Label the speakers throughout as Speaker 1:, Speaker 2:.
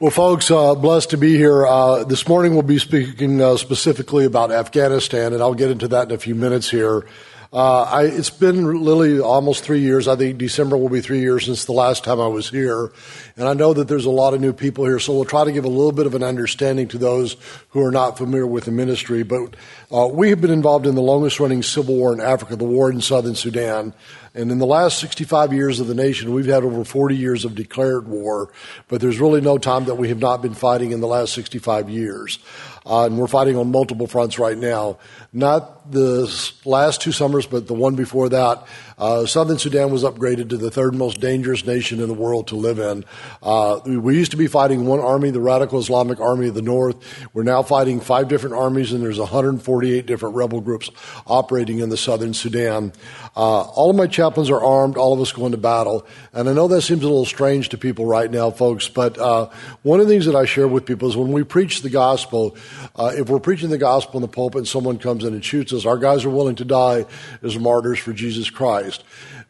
Speaker 1: Well, folks, uh, blessed to be here. Uh, this morning we'll be speaking uh, specifically about Afghanistan, and I'll get into that in a few minutes here. Uh, I, it's been literally almost three years. I think December will be three years since the last time I was here. And I know that there's a lot of new people here, so we'll try to give a little bit of an understanding to those who are not familiar with the ministry. But uh, we have been involved in the longest running civil war in Africa, the war in southern Sudan. And in the last 65 years of the nation, we've had over 40 years of declared war, but there's really no time that we have not been fighting in the last 65 years. Uh, and we're fighting on multiple fronts right now. Not the last two summers, but the one before that. Uh, Southern Sudan was upgraded to the third most dangerous nation in the world to live in. Uh, we used to be fighting one army, the Radical Islamic Army of the North. We're now fighting five different armies, and there's 148 different rebel groups operating in the Southern Sudan. Uh, all of my chaplains are armed. All of us go into battle. And I know that seems a little strange to people right now, folks, but uh, one of the things that I share with people is when we preach the gospel, uh, if we're preaching the gospel in the pulpit and someone comes and shoots us, our guys are willing to die as martyrs for Jesus Christ.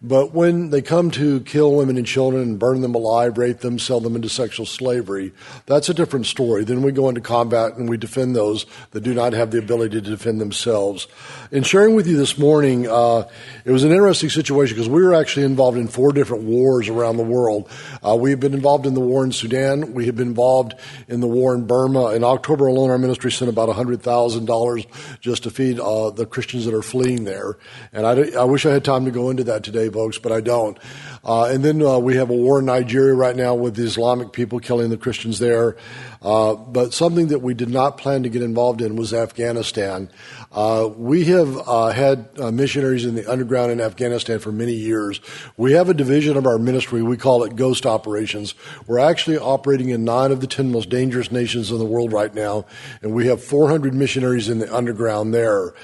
Speaker 1: But when they come to kill women and children and burn them alive, rape them, sell them into sexual slavery, that's a different story. Then we go into combat and we defend those that do not have the ability to defend themselves. In sharing with you this morning, uh, it was an interesting situation because we were actually involved in four different wars around the world. Uh, we have been involved in the war in Sudan. We have been involved in the war in Burma. In October alone, our ministry sent about $100,000 just to feed uh, the Christians that are fleeing there. And I, I wish I had time to go into that today folks, but I don't. Uh, and then uh, we have a war in Nigeria right now with the Islamic people killing the Christians there. Uh, but something that we did not plan to get involved in was Afghanistan. Uh, we have uh, had uh, missionaries in the underground in Afghanistan for many years. We have a division of our ministry. We call it Ghost Operations. We're actually operating in nine of the ten most dangerous nations in the world right now, and we have 400 missionaries in the underground there.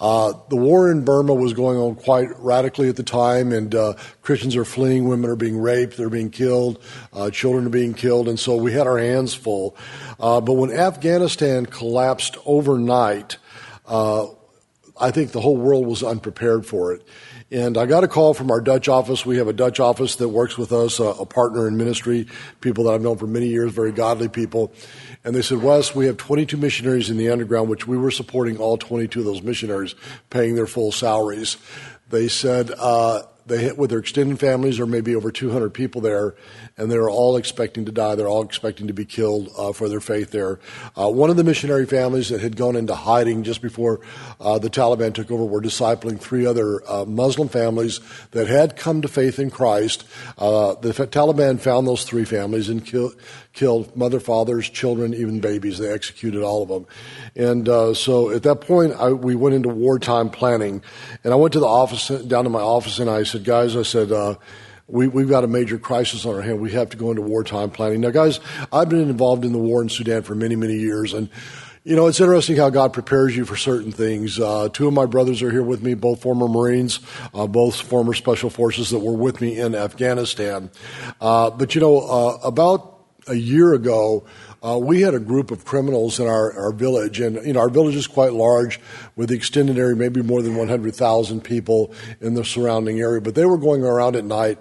Speaker 1: Uh, the war in Burma was going on quite radically at the time, and uh, Christians are fleeing, women are being raped, they're being killed, uh, children are being killed, and so we had our hands full. Uh, but when Afghanistan collapsed overnight, uh, I think the whole world was unprepared for it. And I got a call from our Dutch office. We have a Dutch office that works with us, a, a partner in ministry, people that I've known for many years, very godly people. And they said, Wes, we have 22 missionaries in the underground, which we were supporting all 22 of those missionaries, paying their full salaries. They said, uh, they hit with their extended families, or maybe over 200 people there, and they're all expecting to die. They're all expecting to be killed uh, for their faith there. Uh, one of the missionary families that had gone into hiding just before uh, the Taliban took over were discipling three other uh, Muslim families that had come to faith in Christ. Uh, the Taliban found those three families and killed killed mother, fathers, children, even babies. They executed all of them. And uh, so at that point, I, we went into wartime planning. And I went to the office, down to my office, and I said, guys, I said, uh, we, we've got a major crisis on our hand. We have to go into wartime planning. Now, guys, I've been involved in the war in Sudan for many, many years, and you know, it's interesting how God prepares you for certain things. Uh, two of my brothers are here with me, both former Marines, uh, both former Special Forces that were with me in Afghanistan. Uh, but you know, uh, about a year ago, uh, we had a group of criminals in our, our village, and you know our village is quite large, with the extended area, maybe more than 100,000 people in the surrounding area. But they were going around at night,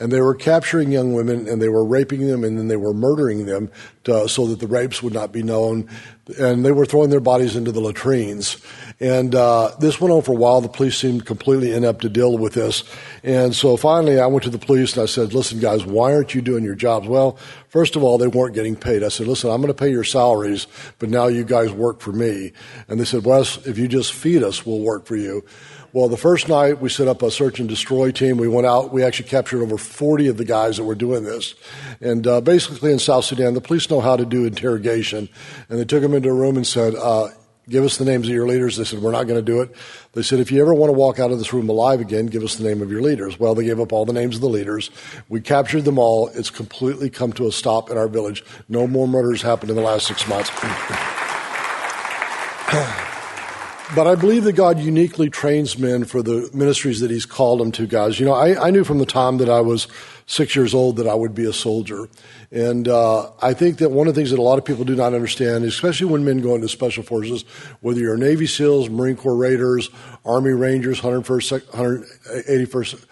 Speaker 1: and they were capturing young women, and they were raping them, and then they were murdering them to, so that the rapes would not be known, and they were throwing their bodies into the latrines. And uh, this went on for a while. The police seemed completely inept to deal with this. And so finally, I went to the police and I said, listen, guys, why aren't you doing your jobs? Well, first of all, they weren't getting paid. I said, listen, I'm going to pay your salaries, but now you guys work for me. And they said, Wes, if you just feed us, we'll work for you. Well, the first night we set up a search and destroy team. We went out. We actually captured over 40 of the guys that were doing this. And uh, basically in South Sudan, the police know how to do interrogation. And they took them into a room and said, uh, give us the names of your leaders. They said, we're not going to do it. They said, if you ever want to walk out of this room alive again, give us the name of your leaders. Well, they gave up all the names of the leaders. We captured them all. It's completely come to a stop in our village. No more murders happened in the last six months. but I believe that God uniquely trains men for the ministries that He's called them to, guys. You know, I, I knew from the time that I was six years old that I would be a soldier. And uh, I think that one of the things that a lot of people do not understand, especially when men go into special forces, whether you're Navy SEALs, Marine Corps Raiders, Army Rangers, 101st, 181st,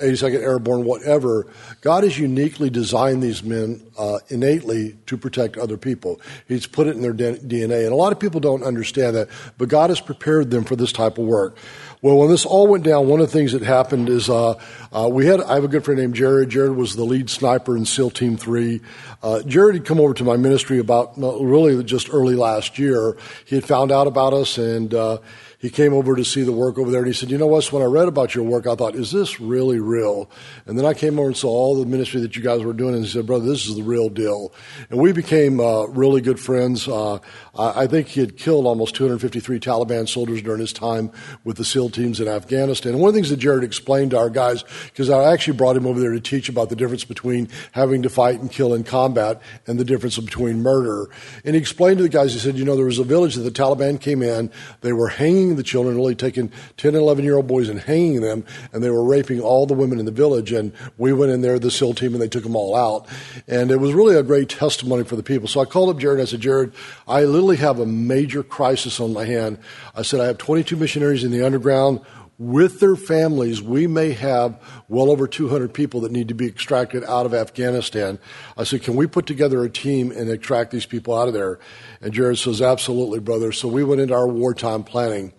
Speaker 1: 82nd Airborne, whatever, God has uniquely designed these men uh, innately to protect other people. He's put it in their DNA. And a lot of people don't understand that, but God has prepared them for this type of work. Well, when this all went down, one of the things that happened is uh, uh, we had. I have a good friend named Jared. Jared was the lead sniper in SEAL Team Three. Uh, Jared had come over to my ministry about really just early last year. He had found out about us and uh, he came over to see the work over there and he said, You know what? When I read about your work, I thought, Is this really real? And then I came over and saw all the ministry that you guys were doing and he said, Brother, this is the real deal. And we became uh, really good friends. Uh, I think he had killed almost 253 Taliban soldiers during his time with the SEAL teams in Afghanistan. And one of the things that Jared explained to our guys, because I actually brought him over there to teach about the difference between having to fight and kill in combat and the difference between murder. And he explained to the guys, he said, You know, there was a village that the Taliban came in, they were hanging hanging the children, really taking 10 and 11 year old boys and hanging them, and they were raping all the women in the village. And we went in there, the SEAL team, and they took them all out. And it was really a great testimony for the people. So I called up Jared. I said, Jared, I literally have a major crisis on my hand. I said, I have 22 missionaries in the underground with their families, we may have well over 200 people that need to be extracted out of Afghanistan. I said, can we put together a team and extract these people out of there? And Jared says, absolutely, brother. So we went into our wartime planning.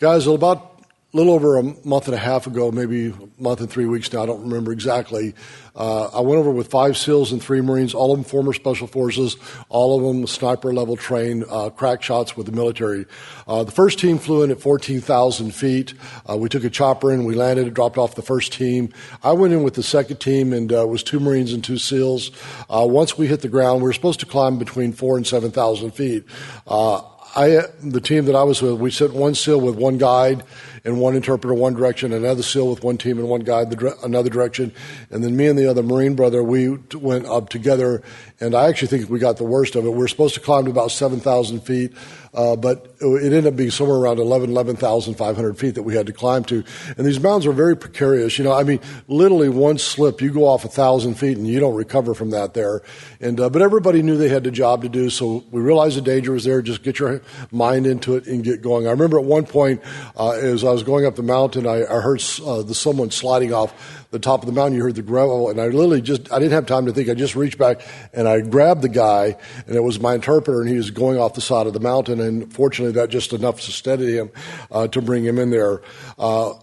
Speaker 1: Guys, about a little over a month and a half ago, maybe a month and three weeks now, I don't remember exactly. Uh, I went over with five SEALs and three Marines, all of them former Special Forces, all of them sniper level trained, uh, crack shots with the military. Uh, the first team flew in at 14,000 feet. Uh, we took a chopper in, we landed, it dropped off the first team. I went in with the second team and uh, was two Marines and two SEALs. Uh, once we hit the ground, we were supposed to climb between four and 7,000 feet. I, the team that I was with, we sent one SEAL with one guide and one interpreter one direction, another SEAL with one team and one guide the, another direction, and then me and the other Marine brother, we went up together, and I actually think we got the worst of it. We were supposed to climb to about 7,000 feet, uh, but it ended up being somewhere around 11, 11,500 feet that we had to climb to. And these mountains are very precarious. You know, I mean, literally one slip, you go off a thousand feet and you don't recover from that there. And, uh, but everybody knew they had the job to do, so we realized the danger was there. Just get your mind into it and get going. I remember at one point, uh, as I was going up the mountain, I, I heard uh, the, someone sliding off the top of the mountain, you heard the gravel, and I literally just, I didn't have time to think. I just reached back and I grabbed the guy, and it was my interpreter, and he was going off the side of the mountain, and fortunately that just enough to steady him uh, to bring him in there. Uh,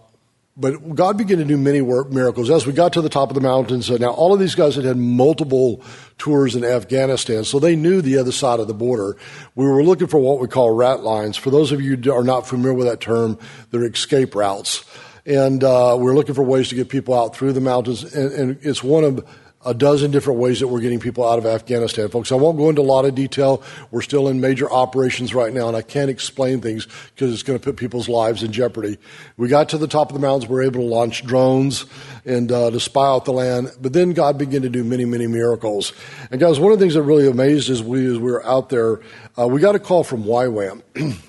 Speaker 1: but God began to do many work, miracles. As we got to the top of the mountains, uh, now all of these guys had had multiple tours in Afghanistan, so they knew the other side of the border. We were looking for what we call rat lines. For those of you who are not familiar with that term, they're escape routes and uh, we're looking for ways to get people out through the mountains. And, and, it's one of a dozen different ways that we're getting people out of Afghanistan, folks. I won't go into a lot of detail. We're still in major operations right now, and I can't explain things because it's going to put people's lives in jeopardy. We got to the top of the mountains. We were able to launch drones and uh, to spy out the land. But then God began to do many, many miracles. And guys, one of the things that really amazed us we, as we were out there, uh, we got a call from YWAM.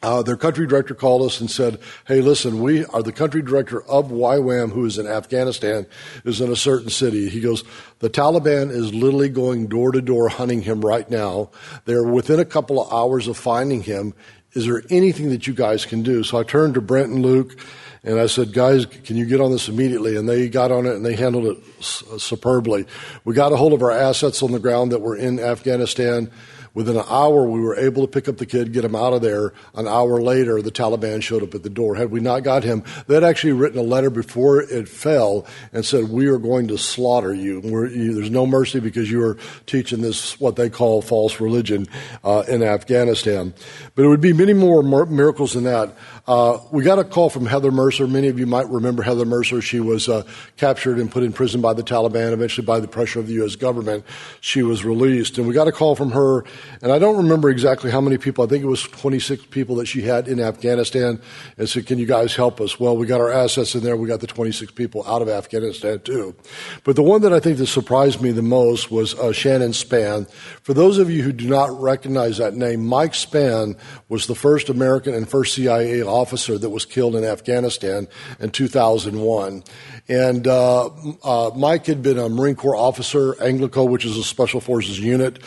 Speaker 1: Uh, their country director called us and said, "Hey, listen, we are the country director of YWAM, who is in Afghanistan, is in a certain city." He goes, "The Taliban is literally going door to door hunting him right now. They're within a couple of hours of finding him. Is there anything that you guys can do?" So I turned to Brent and Luke, and I said, "Guys, can you get on this immediately?" And they got on it and they handled it superbly. We got a hold of our assets on the ground that were in Afghanistan. Within an hour, we were able to pick up the kid, get him out of there. An hour later, the Taliban showed up at the door. Had we not got him, they'd actually written a letter before it fell and said, "We are going to slaughter you. you there's no mercy because you are teaching this what they call false religion uh, in Afghanistan." But it would be many more miracles than that. Uh, we got a call from Heather Mercer. Many of you might remember Heather Mercer. She was uh, captured and put in prison by the Taliban. Eventually, by the pressure of the U.S. government, she was released. And we got a call from her, and I don't remember exactly how many people. I think it was 26 people that she had in Afghanistan, and said, "Can you guys help us?" Well, we got our assets in there. We got the 26 people out of Afghanistan too. But the one that I think that surprised me the most was uh, Shannon Spann. For those of you who do not recognize that name, Mike Spann was the first American and first CIA officer that was killed in Afghanistan in 2001. And uh, uh, Mike had been a Marine Corps officer, Anglico, which is a special forces unit.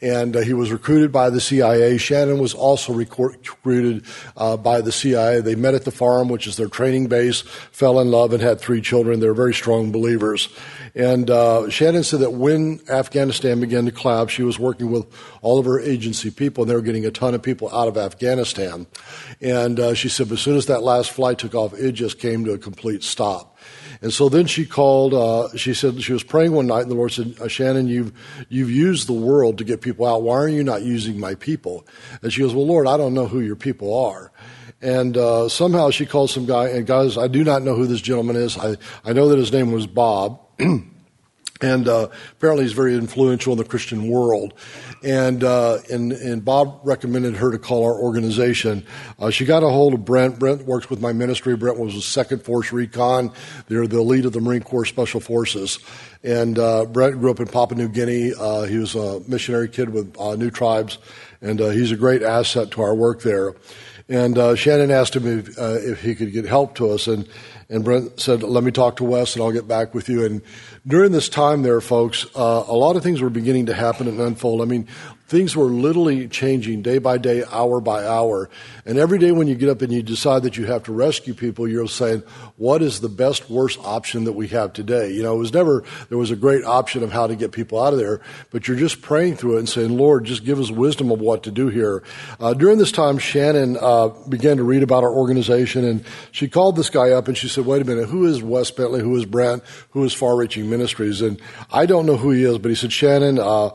Speaker 1: And uh, he was recruited by the CIA. Shannon was also recruited uh, by the CIA. They met at the farm, which is their training base, fell in love, and had three children. They're very strong believers. And uh, Shannon said that when Afghanistan began to collapse, she was working with all of her agency people, and they were getting a ton of people out of Afghanistan. And uh, she said, as soon as that last flight took off, it just came to a complete stop. And so then she called, uh, she said she was praying one night, and the Lord said, uh, Shannon, you've, you've used the world to get people out. Why are you not using my people? And she goes, Well, Lord, I don't know who your people are. And uh, somehow she called some guy, and guys, I do not know who this gentleman is. I, I know that his name was Bob. and uh, apparently he's very influential in the Christian world. And, uh, and, and Bob recommended her to call our organization. Uh, she got a hold of Brent. Brent works with my ministry. Brent was a Second Force Recon. They're the lead of the Marine Corps Special Forces. And uh, Brent grew up in Papua New Guinea. Uh, he was a missionary kid with uh, New Tribes, and he's a great asset to our work there. And uh, Shannon asked him if, uh, if he could get help to us, and and Brent said, "Let me talk to Wes, and I'll get back with you." And during this time, there, folks, uh, a lot of things were beginning to happen and unfold. I mean, things were literally changing day by day, hour by hour. And every day when you get up and you decide that you have to rescue people, you're saying, what is the best, worst option that we have today? You know, it was never, there was a great option of how to get people out of there, but you're just praying through it and saying, Lord, just give us wisdom of what to do here. Uh, during this time, Shannon uh, began to read about our organization and she called this guy up and she said, wait a minute, who is Wes Bentley? Who is Brent? Who is Far Reaching Ministries? And I don't know who he is, but he said, Shannon, uh,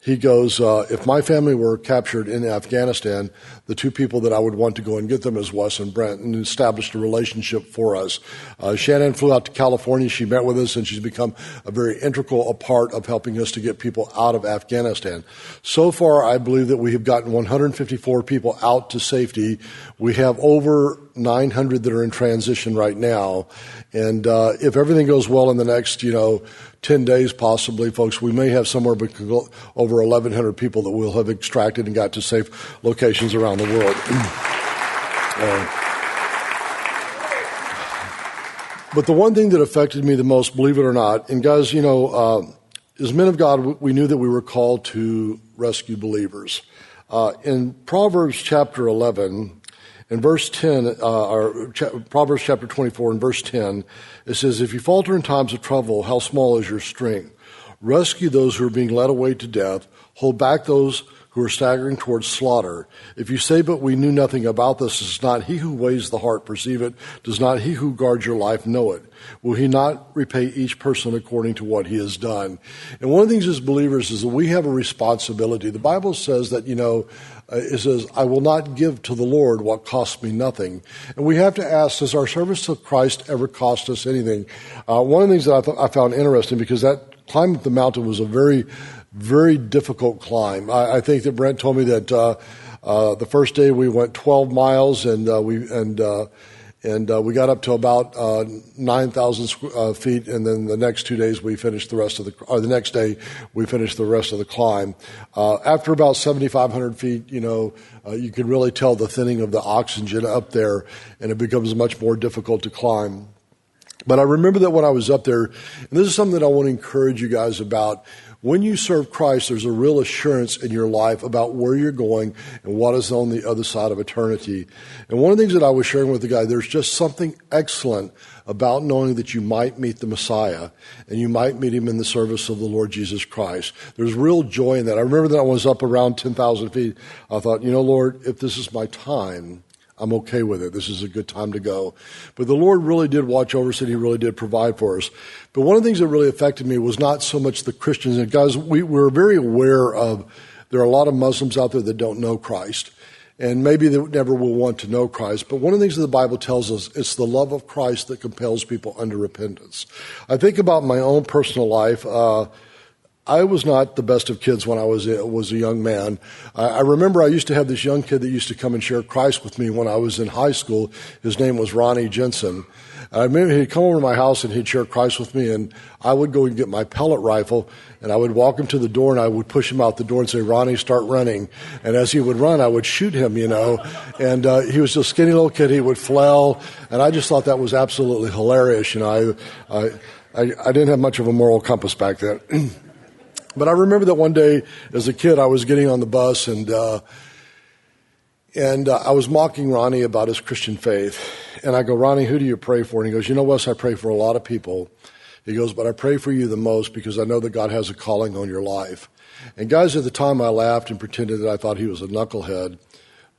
Speaker 1: he goes, uh, if my family were captured in Afghanistan, the two people that I would want to go and get them is Wes and Brent, and established a relationship for us. Uh, Shannon flew out to California. She met with us, and she's become a very integral part of helping us to get people out of Afghanistan. So far, I believe that we have gotten 154 people out to safety. We have over 900 that are in transition right now, and uh, if everything goes well in the next, you know, 10 days possibly, folks, we may have somewhere over 1,100 people that we'll have extracted and got to safe locations around the world. uh, but the one thing that affected me the most, believe it or not, and guys, you know, uh, as men of God, we knew that we were called to rescue believers. Uh, in Proverbs chapter 11, in verse 10, uh, or Proverbs chapter 24, in verse 10, it says, If you falter in times of trouble, how small is your strength? Rescue those who are being led away to death. Hold back those who are staggering towards slaughter. If you say, But we knew nothing about this, does not he who weighs the heart perceive it? Does not he who guards your life know it? Will he not repay each person according to what he has done? And one of the things as believers is that we have a responsibility. The Bible says that, you know, uh, it says, I will not give to the Lord what costs me nothing. And we have to ask, does our service to Christ ever cost us anything? Uh, one of the things that I, th- I found interesting, because that climb up the mountain was a very, very difficult climb. I, I think that Brent told me that uh, uh, the first day we went 12 miles and uh, we, and, uh, and uh, we got up to about uh, 9,000 uh, feet, and then the next two days we finished the rest of the, or the next day we finished the rest of the climb. After about 7,500 feet, you know, you can really tell the thinning of the oxygen up there, and it becomes much more difficult to climb. But I remember that when I was up there, and this is something that I want to encourage you guys about. When you serve Christ, there's a real assurance in your life about where you're going and what is on the other side of eternity. And one of the things that I was sharing with the guy, there's just something excellent about knowing that you might meet the Messiah and you might meet him in the service of the Lord Jesus Christ. There's real joy in that. I remember that I was up around 10,000 feet. I thought, you know, Lord, if this is my time, I'm okay with it. This is a good time to go. But the Lord really did watch over us and He really did provide for us. But one of the things that really affected me was not so much the Christians. And guys, we, we're very aware of there are a lot of Muslims out there that don't know Christ. And maybe they never will want to know Christ. But one of the things that the Bible tells us, it's the love of Christ that compels people under repentance. I think about my own personal life. Uh, I was not the best of kids when I was a, was a young man. I, I, remember I used to have this young kid that used to come and share Christ with me when I was in high school. His name was Ronnie Jensen. I remember he'd come over to my house and he'd share Christ with me, and I would go and get my pellet rifle, and I would walk him to the door, and I would push him out the door and say, "Ronnie, start running." And as he would run, I would shoot him, you know. And uh, he was a skinny little kid; he would flail, and I just thought that was absolutely hilarious. You know, I, I, I didn't have much of a moral compass back then. But I remember that one day as a kid, I was getting on the bus and, uh, and uh, I was mocking Ronnie about his Christian faith. And I go, Ronnie, who do you pray for? And he goes, You know, Wes, I pray for a lot of people. He goes, But I pray for you the most because I know that God has a calling on your life. And guys, at the time I laughed and pretended that I thought he was a knucklehead.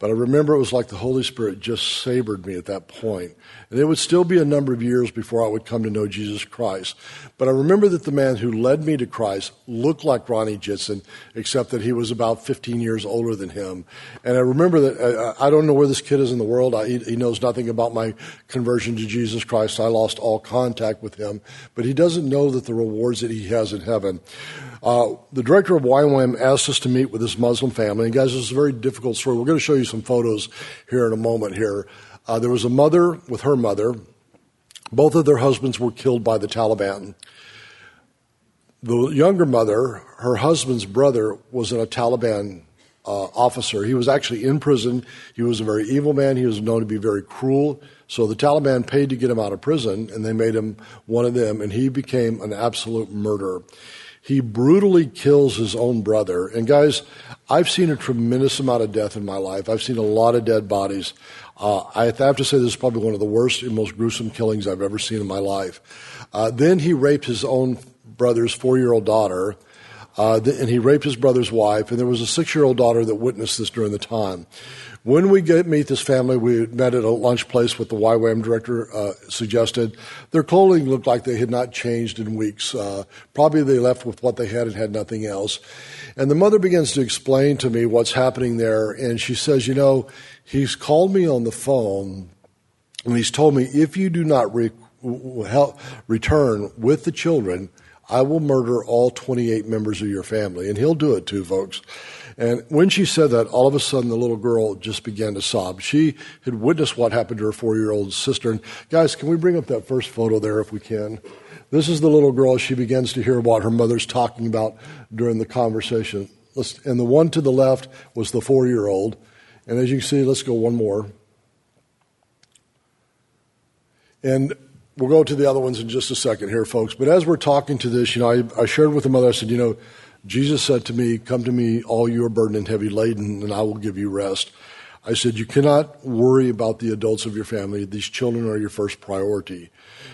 Speaker 1: But I remember it was like the Holy Spirit just sabered me at that point. And it would still be a number of years before I would come to know Jesus Christ. But I remember that the man who led me to Christ looked like Ronnie Jitson, except that he was about 15 years older than him. And I remember that uh, I don't know where this kid is in the world. I, he knows nothing about my conversion to Jesus Christ. I lost all contact with him. But he doesn't know that the rewards that he has in heaven. Uh, the director of YWAM asked us to meet with this Muslim family. And guys, this is a very difficult story. We're going to show you some photos here in a moment here. Uh, there was a mother with her mother. Both of their husbands were killed by the Taliban. The younger mother, her husband's brother, was a Taliban uh, officer. He was actually in prison. He was a very evil man. He was known to be very cruel. So the Taliban paid to get him out of prison, and they made him one of them, and he became an absolute murderer. He brutally kills his own brother. And guys, I've seen a tremendous amount of death in my life. I've seen a lot of dead bodies. Uh, I have to say this is probably one of the worst and most gruesome killings I've ever seen in my life. Uh, then he raped his own brother's four-year-old daughter. Uh, and he raped his brother's wife, and there was a six-year-old daughter that witnessed this during the time. When we get, meet this family, we met at a lunch place with the YWAM director uh, suggested. Their clothing looked like they had not changed in weeks. Uh, probably they left with what they had and had nothing else. And the mother begins to explain to me what's happening there, and she says, "You know, he's called me on the phone, and he's told me if you do not re- help return with the children." I will murder all 28 members of your family. And he'll do it too, folks. And when she said that, all of a sudden the little girl just began to sob. She had witnessed what happened to her four year old sister. And guys, can we bring up that first photo there if we can? This is the little girl. She begins to hear what her mother's talking about during the conversation. and the one to the left was the four year old. And as you can see, let's go one more. And we'll go to the other ones in just a second here, folks. But as we're talking to this, you know, I, I shared with the mother, I said, you know, Jesus said to me, Come to me, all you are burdened and heavy laden, and I will give you rest. I said, You cannot worry about the adults of your family. These children are your first priority.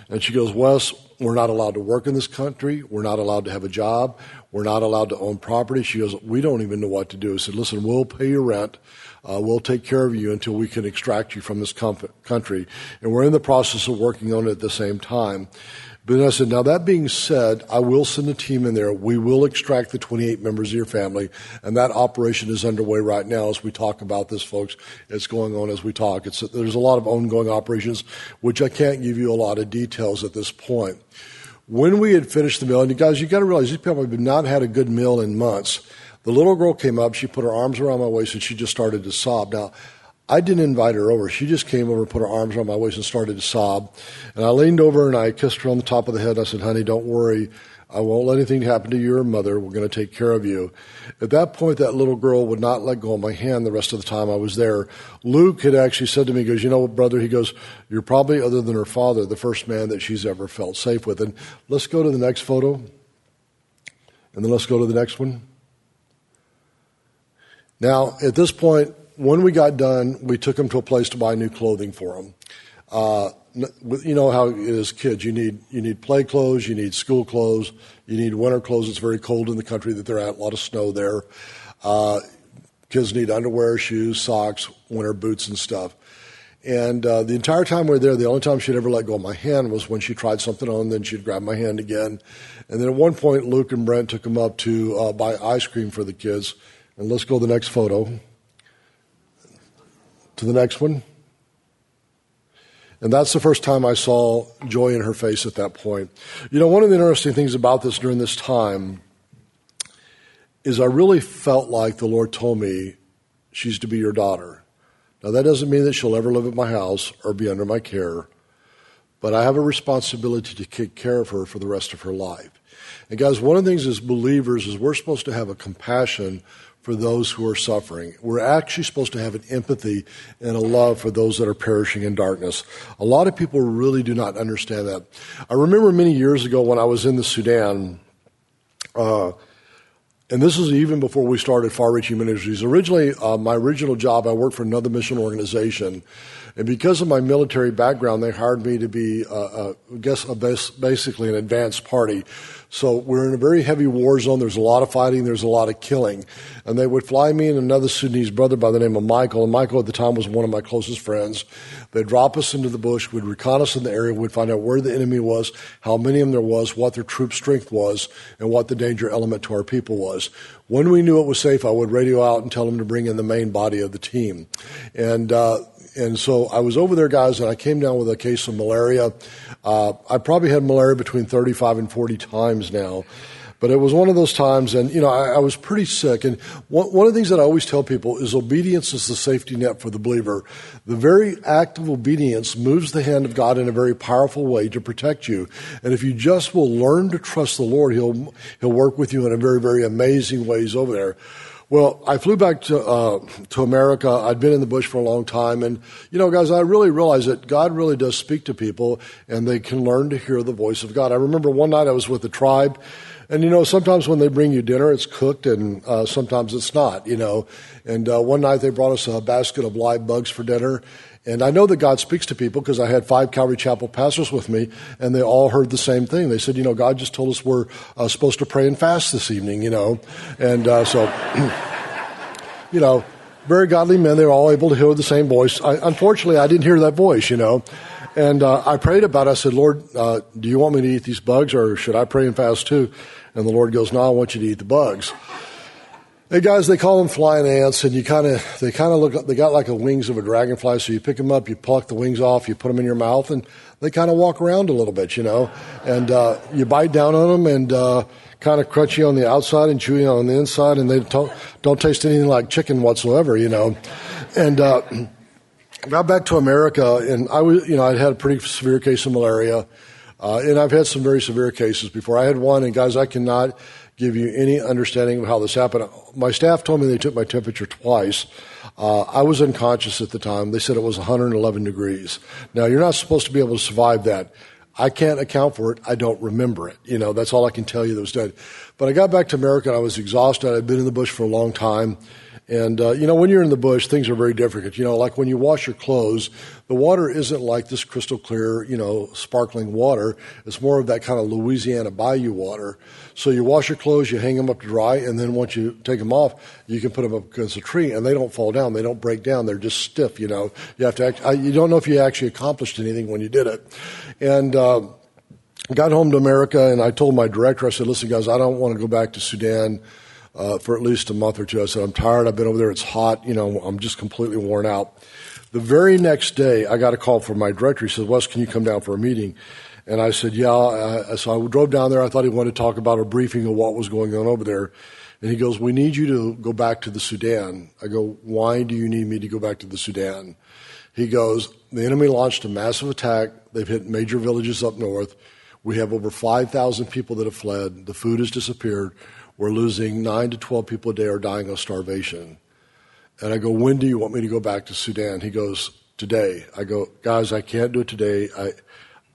Speaker 1: And she goes, Wes, we're not allowed to work in this country. We're not allowed to have a job. We're not allowed to own property. She goes, We don't even know what to do. I said, Listen, we'll pay your rent. Uh, we'll take care of you until we can extract you from this com- country. And we're in the process of working on it at the same time. But then I said, now that being said, I will send a team in there. We will extract the 28 members of your family, and that operation is underway right now as we talk about this, folks. It's going on as we talk. It's, there's a lot of ongoing operations, which I can't give you a lot of details at this point. When we had finished the meal, and you guys, you got to realize these people have not had a good meal in months. The little girl came up, she put her arms around my waist, and she just started to sob. Now, I didn't invite her over. She just came over, put her arms around my waist, and started to sob. And I leaned over and I kissed her on the top of the head. I said, honey, don't worry. I won't let anything happen to your mother. We're going to take care of you. At that point, that little girl would not let go of my hand the rest of the time I was there. Luke had actually said to me, he goes, you know what, brother? He goes, you're probably, other than her father, the first man that she's ever felt safe with. And let's go to the next photo. And then let's go to the next one. Now, at this point, when we got done, we took them to a place to buy new clothing for them. Uh, you know how it is, kids. You need you need play clothes, you need school clothes, you need winter clothes. It's very cold in the country that they're at. A lot of snow there. Uh, kids need underwear, shoes, socks, winter boots, and stuff. And uh, the entire time we were there, the only time she'd ever let go of my hand was when she tried something on. Then she'd grab my hand again. And then at one point, Luke and Brent took them up to uh, buy ice cream for the kids. And let's go to the next photo to the next one. And that's the first time I saw joy in her face at that point. You know, one of the interesting things about this during this time is I really felt like the Lord told me she's to be your daughter. Now, that doesn't mean that she'll ever live at my house or be under my care, but I have a responsibility to take care of her for the rest of her life. And guys, one of the things as believers is we're supposed to have a compassion for those who are suffering. We're actually supposed to have an empathy and a love for those that are perishing in darkness. A lot of people really do not understand that. I remember many years ago when I was in the Sudan, uh, and this is even before we started Far Reaching Ministries. Originally, uh, my original job, I worked for another mission organization. And because of my military background, they hired me to be, uh, uh, I guess, basically an advanced party. So we're in a very heavy war zone. There's a lot of fighting. There's a lot of killing. And they would fly me and another Sudanese brother by the name of Michael. And Michael at the time was one of my closest friends. They'd drop us into the bush. We'd reconnaissance the area. We'd find out where the enemy was, how many of them there was, what their troop strength was, and what the danger element to our people was. When we knew it was safe, I would radio out and tell them to bring in the main body of the team. And, uh, and so I was over there, guys, and I came down with a case of malaria. Uh, I probably had malaria between 35 and 40 times now. But it was one of those times, and you know, I, I was pretty sick. And one, one, of the things that I always tell people is obedience is the safety net for the believer. The very act of obedience moves the hand of God in a very powerful way to protect you. And if you just will learn to trust the Lord, He'll He'll work with you in a very, very amazing ways over there. Well, I flew back to uh, to America. I'd been in the bush for a long time, and you know, guys, I really realized that God really does speak to people, and they can learn to hear the voice of God. I remember one night I was with the tribe, and you know, sometimes when they bring you dinner, it's cooked, and uh, sometimes it's not. You know, and uh, one night they brought us a basket of live bugs for dinner, and I know that God speaks to people because I had five Calvary Chapel pastors with me, and they all heard the same thing. They said, you know, God just told us we're uh, supposed to pray and fast this evening, you know. And uh, so, you know, very godly men, they were all able to hear the same voice. I, unfortunately, I didn't hear that voice, you know. And uh, I prayed about it. I said, Lord, uh, do you want me to eat these bugs, or should I pray and fast too? And the Lord goes, No, I want you to eat the bugs. Hey guys, they call them flying ants, and you kind of they kind of look they got like the wings of a dragonfly. So you pick them up, you pluck the wings off, you put them in your mouth, and they kind of walk around a little bit, you know. And uh, you bite down on them, and uh, kind of crunchy on the outside and chewy on the inside, and they don't, don't taste anything like chicken whatsoever, you know. And uh, got back to America, and I was you know I'd had a pretty severe case of malaria, uh, and I've had some very severe cases before. I had one, and guys, I cannot give you any understanding of how this happened. My staff told me they took my temperature twice. Uh, I was unconscious at the time. They said it was 111 degrees. Now, you're not supposed to be able to survive that. I can't account for it. I don't remember it. You know, that's all I can tell you that was done. But I got back to America and I was exhausted. I'd been in the bush for a long time. And, uh, you know, when you're in the bush, things are very different. You know, like when you wash your clothes, the water isn't like this crystal clear, you know, sparkling water. It's more of that kind of Louisiana bayou water. So you wash your clothes, you hang them up to dry, and then once you take them off, you can put them up against a tree, and they don't fall down. They don't break down. They're just stiff, you know. You have to act, I, you don't know if you actually accomplished anything when you did it. And, uh, got home to America, and I told my director, I said, listen, guys, I don't want to go back to Sudan uh, for at least a month or two. I said, I'm tired. I've been over there. It's hot. You know, I'm just completely worn out. The very next day, I got a call from my director. He said, Wes, can you come down for a meeting? And I said, yeah. Uh, so I drove down there. I thought he wanted to talk about a briefing of what was going on over there. And he goes, we need you to go back to the Sudan. I go, why do you need me to go back to the Sudan? He goes, the enemy launched a massive attack. They've hit major villages up north. We have over 5,000 people that have fled. The food has disappeared. We're losing 9 to 12 people a day are dying of starvation. And I go, when do you want me to go back to Sudan? He goes, today. I go, guys, I can't do it today. I,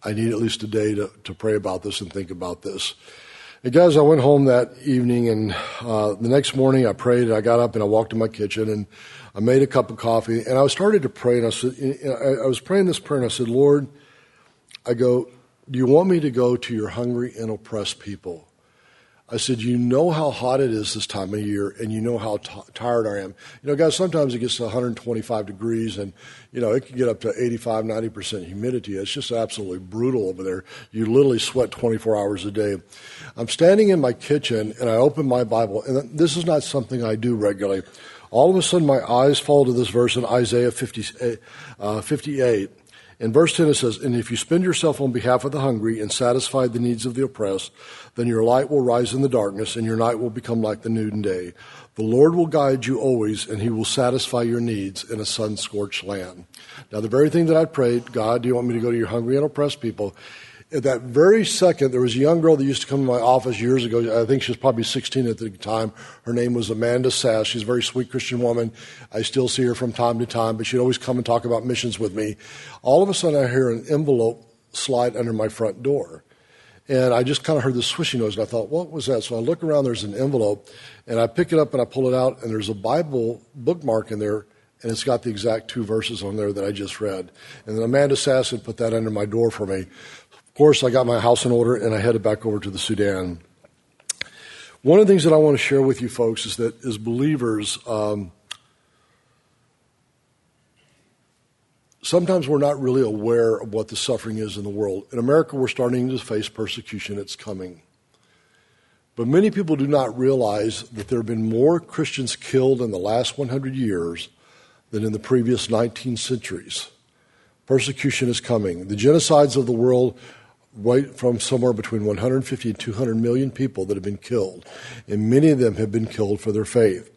Speaker 1: I need at least a day to, to pray about this and think about this. And guys, I went home that evening, and uh, the next morning I prayed. And I got up and I walked to my kitchen and I made a cup of coffee, and I started to pray. And I said, I was praying this prayer, and I said, Lord, I go, do you want me to go to your hungry and oppressed people? I said, You know how hot it is this time of year, and you know how t- tired I am. You know, guys, sometimes it gets to 125 degrees, and, you know, it can get up to 85, 90% humidity. It's just absolutely brutal over there. You literally sweat 24 hours a day. I'm standing in my kitchen, and I open my Bible, and this is not something I do regularly. All of a sudden, my eyes fall to this verse in Isaiah 50, uh, 58. In verse 10, it says, And if you spend yourself on behalf of the hungry and satisfy the needs of the oppressed, then your light will rise in the darkness, and your night will become like the noonday. The Lord will guide you always, and he will satisfy your needs in a sun scorched land. Now, the very thing that I prayed, God, do you want me to go to your hungry and oppressed people? At that very second, there was a young girl that used to come to my office years ago. I think she was probably 16 at the time. Her name was Amanda Sass. She's a very sweet Christian woman. I still see her from time to time, but she'd always come and talk about missions with me. All of a sudden, I hear an envelope slide under my front door. And I just kind of heard this swishing noise, and I thought, what was that? So I look around, there's an envelope, and I pick it up and I pull it out, and there's a Bible bookmark in there, and it's got the exact two verses on there that I just read. And then Amanda Sasson put that under my door for me. Of course, I got my house in order, and I headed back over to the Sudan. One of the things that I want to share with you folks is that as believers, um, sometimes we're not really aware of what the suffering is in the world. In America, we're starting to face persecution, it's coming. But many people do not realize that there have been more Christians killed in the last 100 years than in the previous 19 centuries. Persecution is coming. The genocides of the world, right from somewhere between 150 and 200 million people that have been killed, and many of them have been killed for their faith.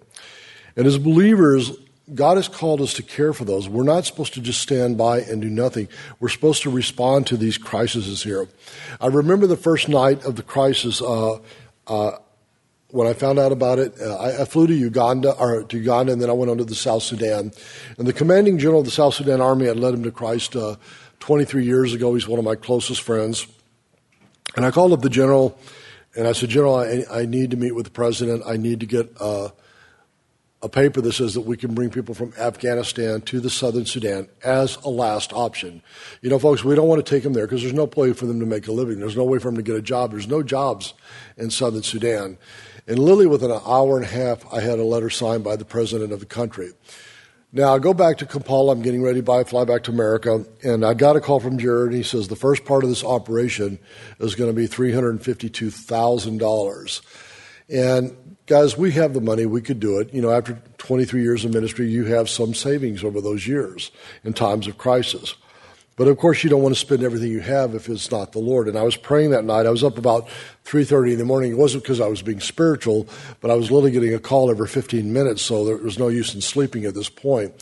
Speaker 1: And as believers, God has called us to care for those. We're not supposed to just stand by and do nothing. We're supposed to respond to these crises here. I remember the first night of the crisis. Uh, uh, when I found out about it, uh, I, I, flew to Uganda, or to Uganda, and then I went on to the South Sudan. And the commanding general of the South Sudan Army had led him to Christ uh, 23 years ago. He's one of my closest friends. And I called up the general, and I said, General, I, I need to meet with the president. I need to get uh, a paper that says that we can bring people from Afghanistan to the southern Sudan as a last option. You know, folks, we don't want to take them there because there's no way for them to make a living. There's no way for them to get a job. There's no jobs in southern Sudan. And literally within an hour and a half, I had a letter signed by the president of the country. Now I go back to Kampala. I'm getting ready to fly back to America, and I got a call from Jared. And he says the first part of this operation is going to be three hundred fifty-two thousand dollars. And guys, we have the money, we could do it. You know, after 23 years of ministry, you have some savings over those years in times of crisis. But of course, you don't want to spend everything you have if it's not the Lord. And I was praying that night. I was up about 3:30 in the morning. It wasn't because I was being spiritual, but I was literally getting a call every 15 minutes, so there was no use in sleeping at this point.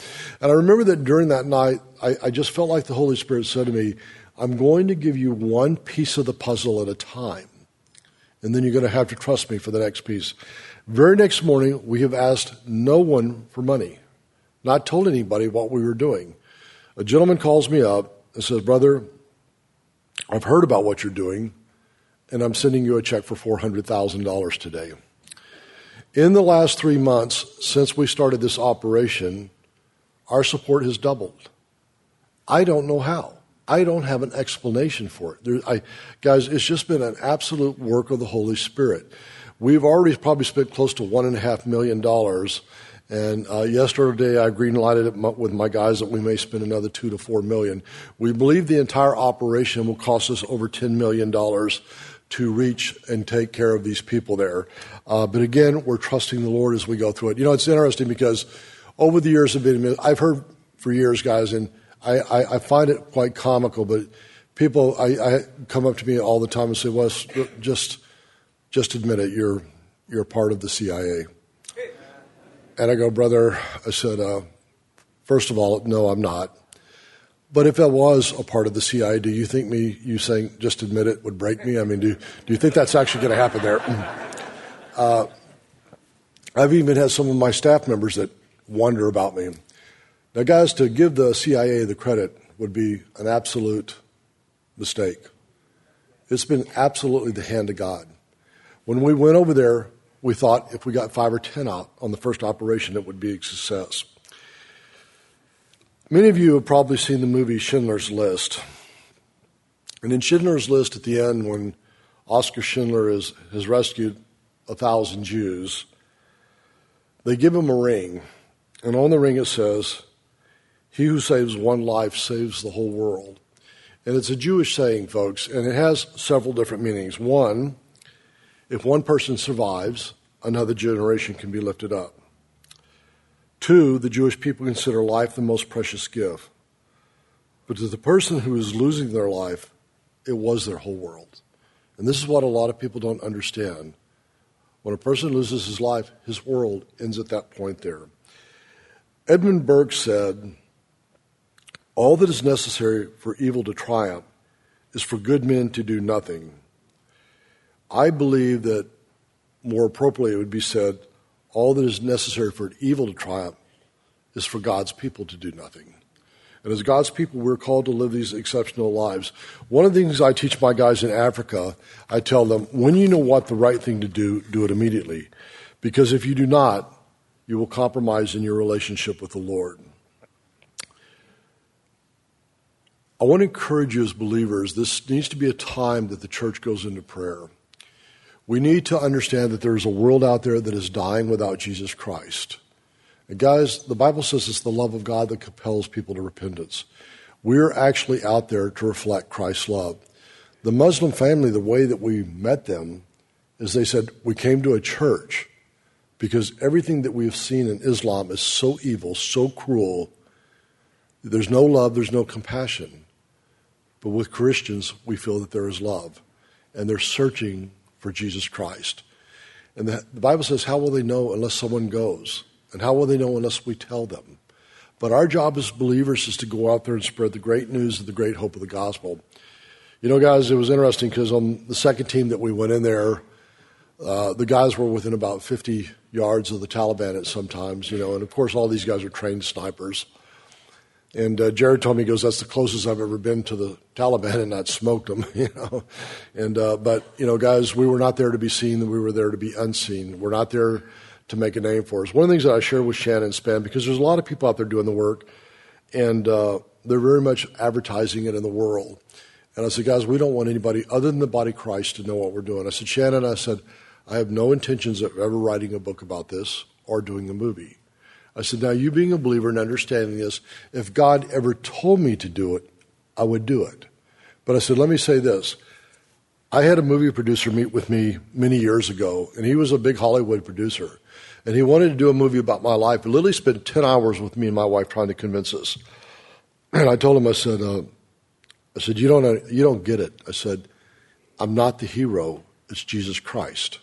Speaker 1: And I remember that during that night, I, I just felt like the Holy Spirit said to me, "I'm going to give you one piece of the puzzle at a time, and then you're going to have to trust me for the next piece." Very next morning, we have asked no one for money, not told anybody what we were doing. A gentleman calls me up and says, Brother, I've heard about what you're doing, and I'm sending you a check for $400,000 today. In the last three months since we started this operation, our support has doubled. I don't know how. I don't have an explanation for it. There, I, guys, it's just been an absolute work of the Holy Spirit. We've already probably spent close to one and a half million dollars. And uh, yesterday, I green lighted it with my guys that we may spend another two to four million. We believe the entire operation will cost us over ten million dollars to reach and take care of these people there. Uh, but again, we're trusting the Lord as we go through it. You know, it's interesting because over the years being, I've heard for years, guys, and I, I, I find it quite comical, but people I, I, come up to me all the time and say, "Well, just just admit it, you're, you're part of the CIA. And I go, brother, I said, uh, first of all, no, I'm not. But if I was a part of the CIA, do you think me, you saying just admit it, would break me? I mean, do, do you think that's actually going to happen there? Uh, I've even had some of my staff members that wonder about me. Now, guys, to give the CIA the credit would be an absolute mistake. It's been absolutely the hand of God. When we went over there, we thought if we got five or ten out on the first operation, it would be a success. Many of you have probably seen the movie Schindler's List. And in Schindler's List, at the end, when Oskar Schindler is, has rescued a thousand Jews, they give him a ring. And on the ring it says, He who saves one life saves the whole world. And it's a Jewish saying, folks, and it has several different meanings. One, if one person survives, another generation can be lifted up. Two, the Jewish people consider life the most precious gift. But to the person who is losing their life, it was their whole world. And this is what a lot of people don't understand. When a person loses his life, his world ends at that point there. Edmund Burke said, All that is necessary for evil to triumph is for good men to do nothing I believe that more appropriately it would be said all that is necessary for evil to triumph is for God's people to do nothing. And as God's people, we're called to live these exceptional lives. One of the things I teach my guys in Africa, I tell them, when you know what the right thing to do, do it immediately. Because if you do not, you will compromise in your relationship with the Lord. I want to encourage you as believers, this needs to be a time that the church goes into prayer. We need to understand that there's a world out there that is dying without Jesus Christ. And guys, the Bible says it's the love of God that compels people to repentance. We're actually out there to reflect Christ's love. The Muslim family, the way that we met them is they said, We came to a church because everything that we've seen in Islam is so evil, so cruel. There's no love, there's no compassion. But with Christians, we feel that there is love. And they're searching for Jesus Christ. And the, the Bible says, How will they know unless someone goes? And how will they know unless we tell them? But our job as believers is to go out there and spread the great news of the great hope of the gospel. You know, guys, it was interesting because on the second team that we went in there, uh, the guys were within about 50 yards of the Taliban at sometimes, you know, and of course all these guys are trained snipers. And uh, Jared told me, he goes, that's the closest I've ever been to the Taliban and not smoked them, you know. And, uh, but, you know, guys, we were not there to be seen, we were there to be unseen. We're not there to make a name for us. One of the things that I shared with Shannon Spann, because there's a lot of people out there doing the work, and uh, they're very much advertising it in the world. And I said, guys, we don't want anybody other than the body of Christ to know what we're doing. I said, Shannon, I said, I have no intentions of ever writing a book about this or doing a movie. I said, now you being a believer and understanding this, if God ever told me to do it, I would do it. But I said, let me say this. I had a movie producer meet with me many years ago, and he was a big Hollywood producer and he wanted to do a movie about my life. But Lily spent 10 hours with me and my wife trying to convince us. And I told him, I said, uh, I said, you don't, you don't get it. I said, I'm not the hero. It's Jesus Christ.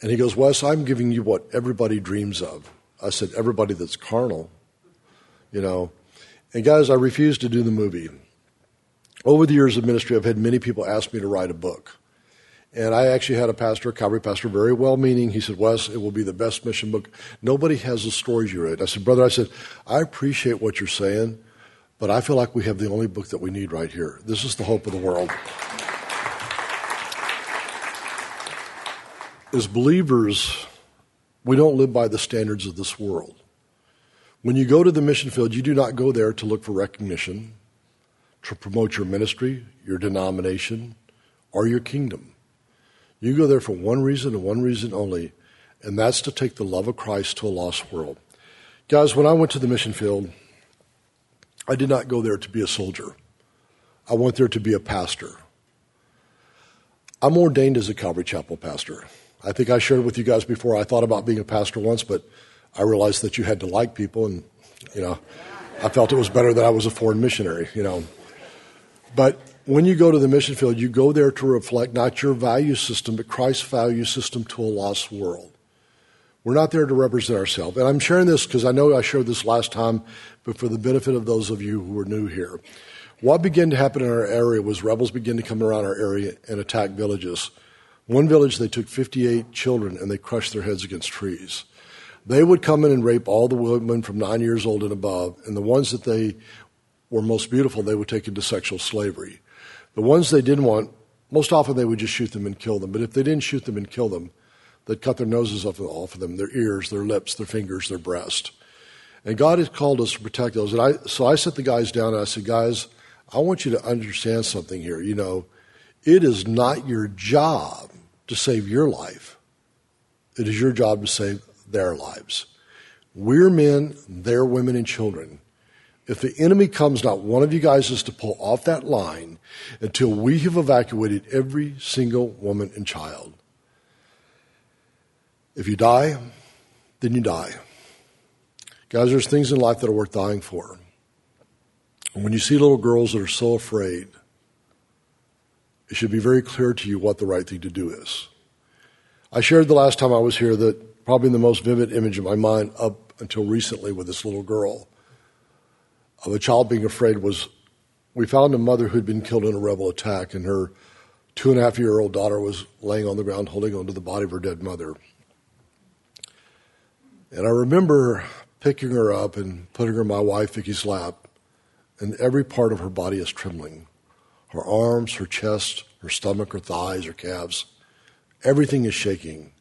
Speaker 1: And he goes, Wes, I'm giving you what everybody dreams of. I said, everybody that's carnal, you know. And guys, I refused to do the movie. Over the years of ministry, I've had many people ask me to write a book. And I actually had a pastor, a Calvary pastor, very well meaning. He said, Wes, it will be the best mission book. Nobody has the stories you write. I said, Brother, I said, I appreciate what you're saying, but I feel like we have the only book that we need right here. This is the hope of the world. As believers, we don't live by the standards of this world. When you go to the mission field, you do not go there to look for recognition, to promote your ministry, your denomination, or your kingdom. You go there for one reason and one reason only, and that's to take the love of Christ to a lost world. Guys, when I went to the mission field, I did not go there to be a soldier. I went there to be a pastor. I'm ordained as a Calvary Chapel pastor. I think I shared with you guys before. I thought about being a pastor once, but I realized that you had to like people, and you know, I felt it was better that I was a foreign missionary. You know, but when you go to the mission field, you go there to reflect not your value system, but Christ's value system to a lost world. We're not there to represent ourselves. And I'm sharing this because I know I shared this last time, but for the benefit of those of you who are new here. What began to happen in our area was rebels began to come around our area and attack villages. One village, they took 58 children and they crushed their heads against trees. They would come in and rape all the women from nine years old and above, and the ones that they were most beautiful, they would take into sexual slavery. The ones they didn't want, most often they would just shoot them and kill them. But if they didn't shoot them and kill them, they'd cut their noses off, of them, their ears, their lips, their fingers, their breast. And God has called us to protect those. And I, so I set the guys down and I said, guys, I want you to understand something here. You know, it is not your job to save your life. It is your job to save their lives. We're men, they're women and children. If the enemy comes, not one of you guys is to pull off that line until we have evacuated every single woman and child. If you die, then you die. Guys, there's things in life that are worth dying for. And when you see little girls that are so afraid, it should be very clear to you what the right thing to do is. I shared the last time I was here that probably the most vivid image in my mind up until recently with this little girl of a child being afraid was we found a mother who'd been killed in a rebel attack, and her two and a half year old daughter was laying on the ground holding onto the body of her dead mother. And I remember picking her up and putting her in my wife Vicky's lap and every part of her body is trembling her arms, her chest, her stomach, her thighs, her calves. Everything is shaking.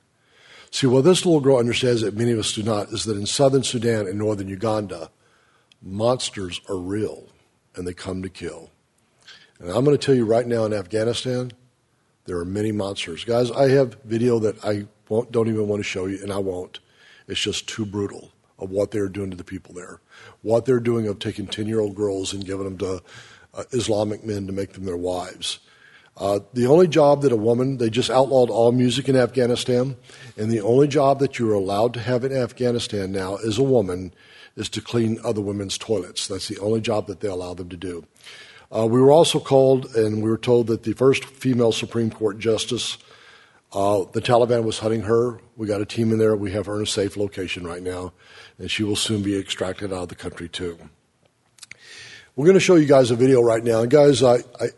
Speaker 1: See, what this little girl understands that many of us do not is that in southern Sudan and northern Uganda, monsters are real and they come to kill. And I'm going to tell you right now in Afghanistan, there are many monsters. Guys, I have video that I don't even want to show you, and I won't. It's just too brutal of what they're doing to the people there. What they're doing of taking 10 year old girls and giving them to uh, Islamic men to make them their wives. Uh, the only job that a woman, they just outlawed all music in Afghanistan, and the only job that you're allowed to have in Afghanistan now as a woman is to clean other women's toilets. That's the only job that they allow them to do. Uh, we were also called, and we were told that the first female Supreme Court justice, uh, the Taliban was hunting her. We got a team in there. We have her in a safe location right now, and she will soon be extracted out of the country too. We're going to show you guys a video right now. And guys, I, I,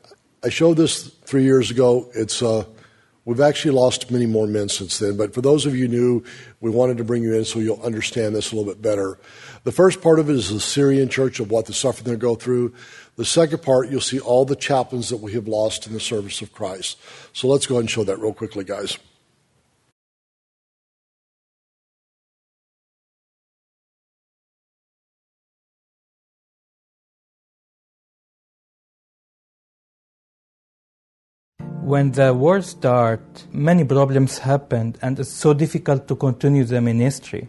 Speaker 1: I showed this three years ago. It's, uh, we've actually lost many more men since then. But for those of you new, we wanted to bring you in so you'll understand this a little bit better. The first part of it is the Syrian church of what the suffering they go through. The second part, you'll see all the chaplains that we have lost in the service of Christ. So let's go ahead and show that real quickly, guys.
Speaker 2: When the war started, many problems happened, and it's so difficult to continue the ministry.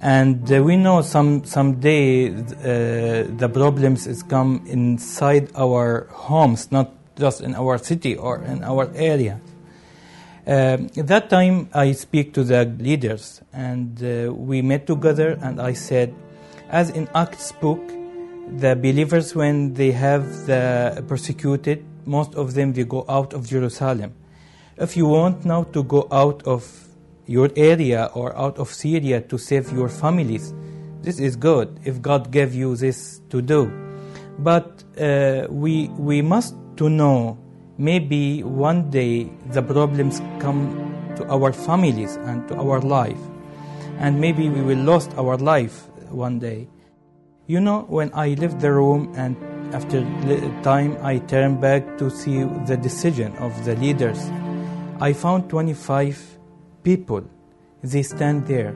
Speaker 2: And uh, we know some someday uh, the problems is come inside our homes, not just in our city or in our area. At that time, I speak to the leaders, and uh, we met together, and I said, as in Acts book, the believers when they have the persecuted most of them they go out of Jerusalem. If you want now to go out of your area or out of Syria to save your families, this is good if God gave you this to do. But uh, we we must to know maybe one day the problems come to our families and to our life, and maybe we will lost our life one day. You know, when I left the room and after a time, I turned back to see the decision of the leaders. I found 25 people. They stand there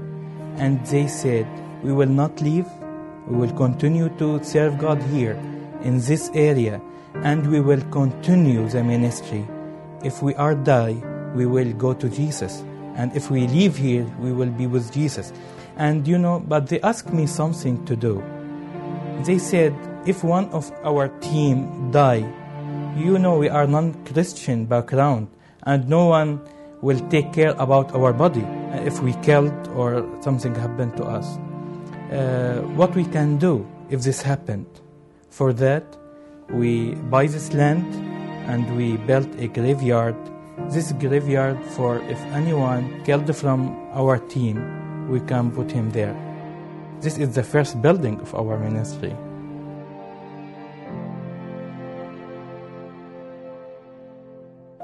Speaker 2: and they said, We will not leave. We will continue to serve God here in this area and we will continue the ministry. If we are die, we will go to Jesus. And if we leave here, we will be with Jesus. And you know, but they asked me something to do. They said, if one of our team die, you know we are non-Christian background, and no one will take care about our body if we killed or something happened to us. Uh, what we can do if this happened? For that, we buy this land and we built a graveyard. This graveyard for if anyone killed from our team, we can put him there. This is the first building of our ministry.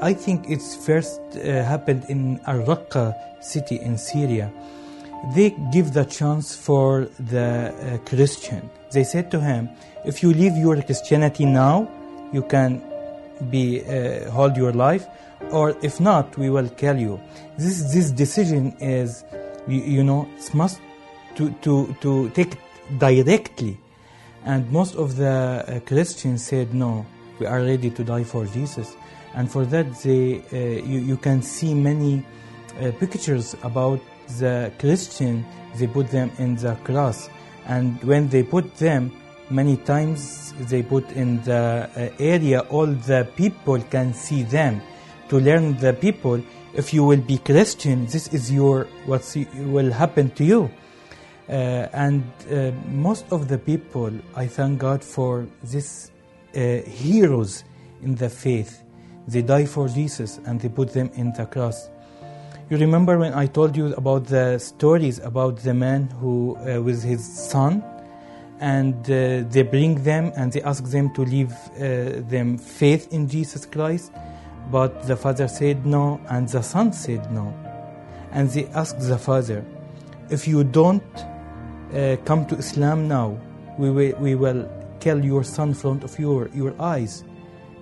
Speaker 2: I think it's first uh, happened in Al-Raqqa city in Syria. They give the chance for the uh, Christian. They said to him, if you leave your Christianity now, you can be uh, hold your life, or if not, we will kill you. This this decision is, you, you know, it must to to to take directly, and most of the uh, Christians said no, we are ready to die for Jesus and for that they, uh, you, you can see many uh, pictures about the Christian, they put them in the cross. And when they put them, many times they put in the uh, area all the people can see them. To learn the people, if you will be Christian, this is your what will happen to you. Uh, and uh, most of the people, I thank God for these uh, heroes in the faith they die for Jesus and they put them in the cross. You remember when I told you about the stories about the man who uh, with his son, and uh, they bring them and they ask them to leave uh, them faith in Jesus Christ, but the father said no, and the son said no, and they asked the father, if you don't uh, come to Islam now, we will, we will kill your son in front of your, your eyes.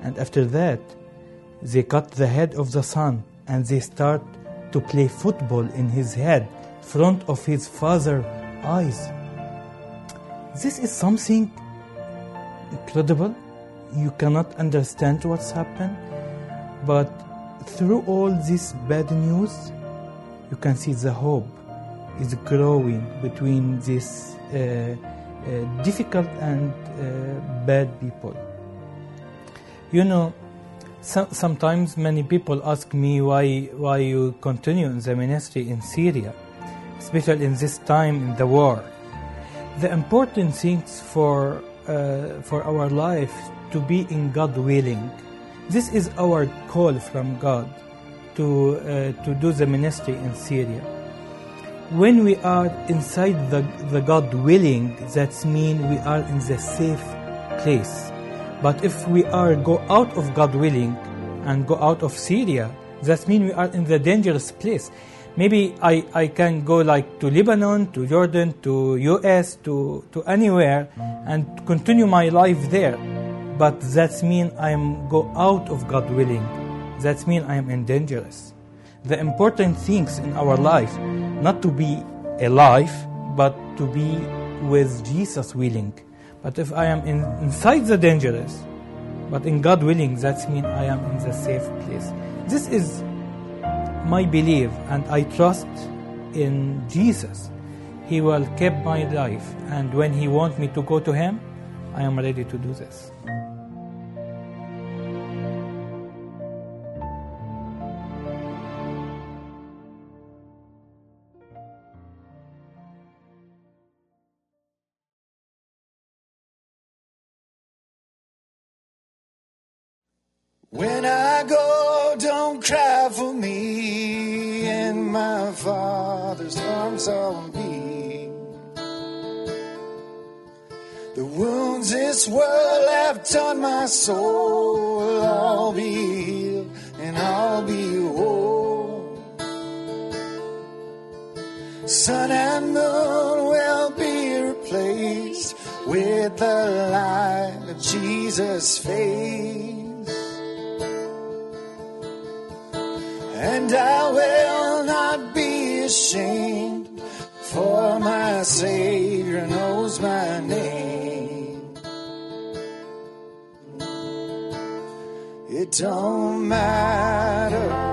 Speaker 2: And after that, they cut the head of the son and they start to play football in his head, front of his father's eyes. This is something incredible. You cannot understand what's happened, but through all this bad news, you can see the hope is growing between these uh, uh, difficult and uh, bad people. You know, so, sometimes many people ask me why why you continue in the ministry in Syria, especially in this time in the war. The important things for uh, for our life to be in God willing. This is our call from God to uh, to do the ministry in Syria. When we are inside the, the God willing, that means we are in the safe place. But if we are go out of God willing and go out of Syria, that means we are in the dangerous place. Maybe I, I can go like to Lebanon, to Jordan, to US, to, to anywhere and continue my life there. But that means I am go out of God willing. That means I am in dangerous. The important things in our life, not to be alive, but to be with Jesus willing. But if I am in, inside the dangerous, but in God willing, that means I am in the safe place. This is my belief, and I trust in Jesus. He will keep my life, and when He wants me to go to Him, I am ready to do this.
Speaker 3: When I go, don't cry for me. In my father's arms I'll be. The wounds this world have done my soul, I'll be healed and I'll be whole. Sun and moon will be replaced with the light of Jesus' face. And I will not be ashamed, for my Savior knows my name. It don't matter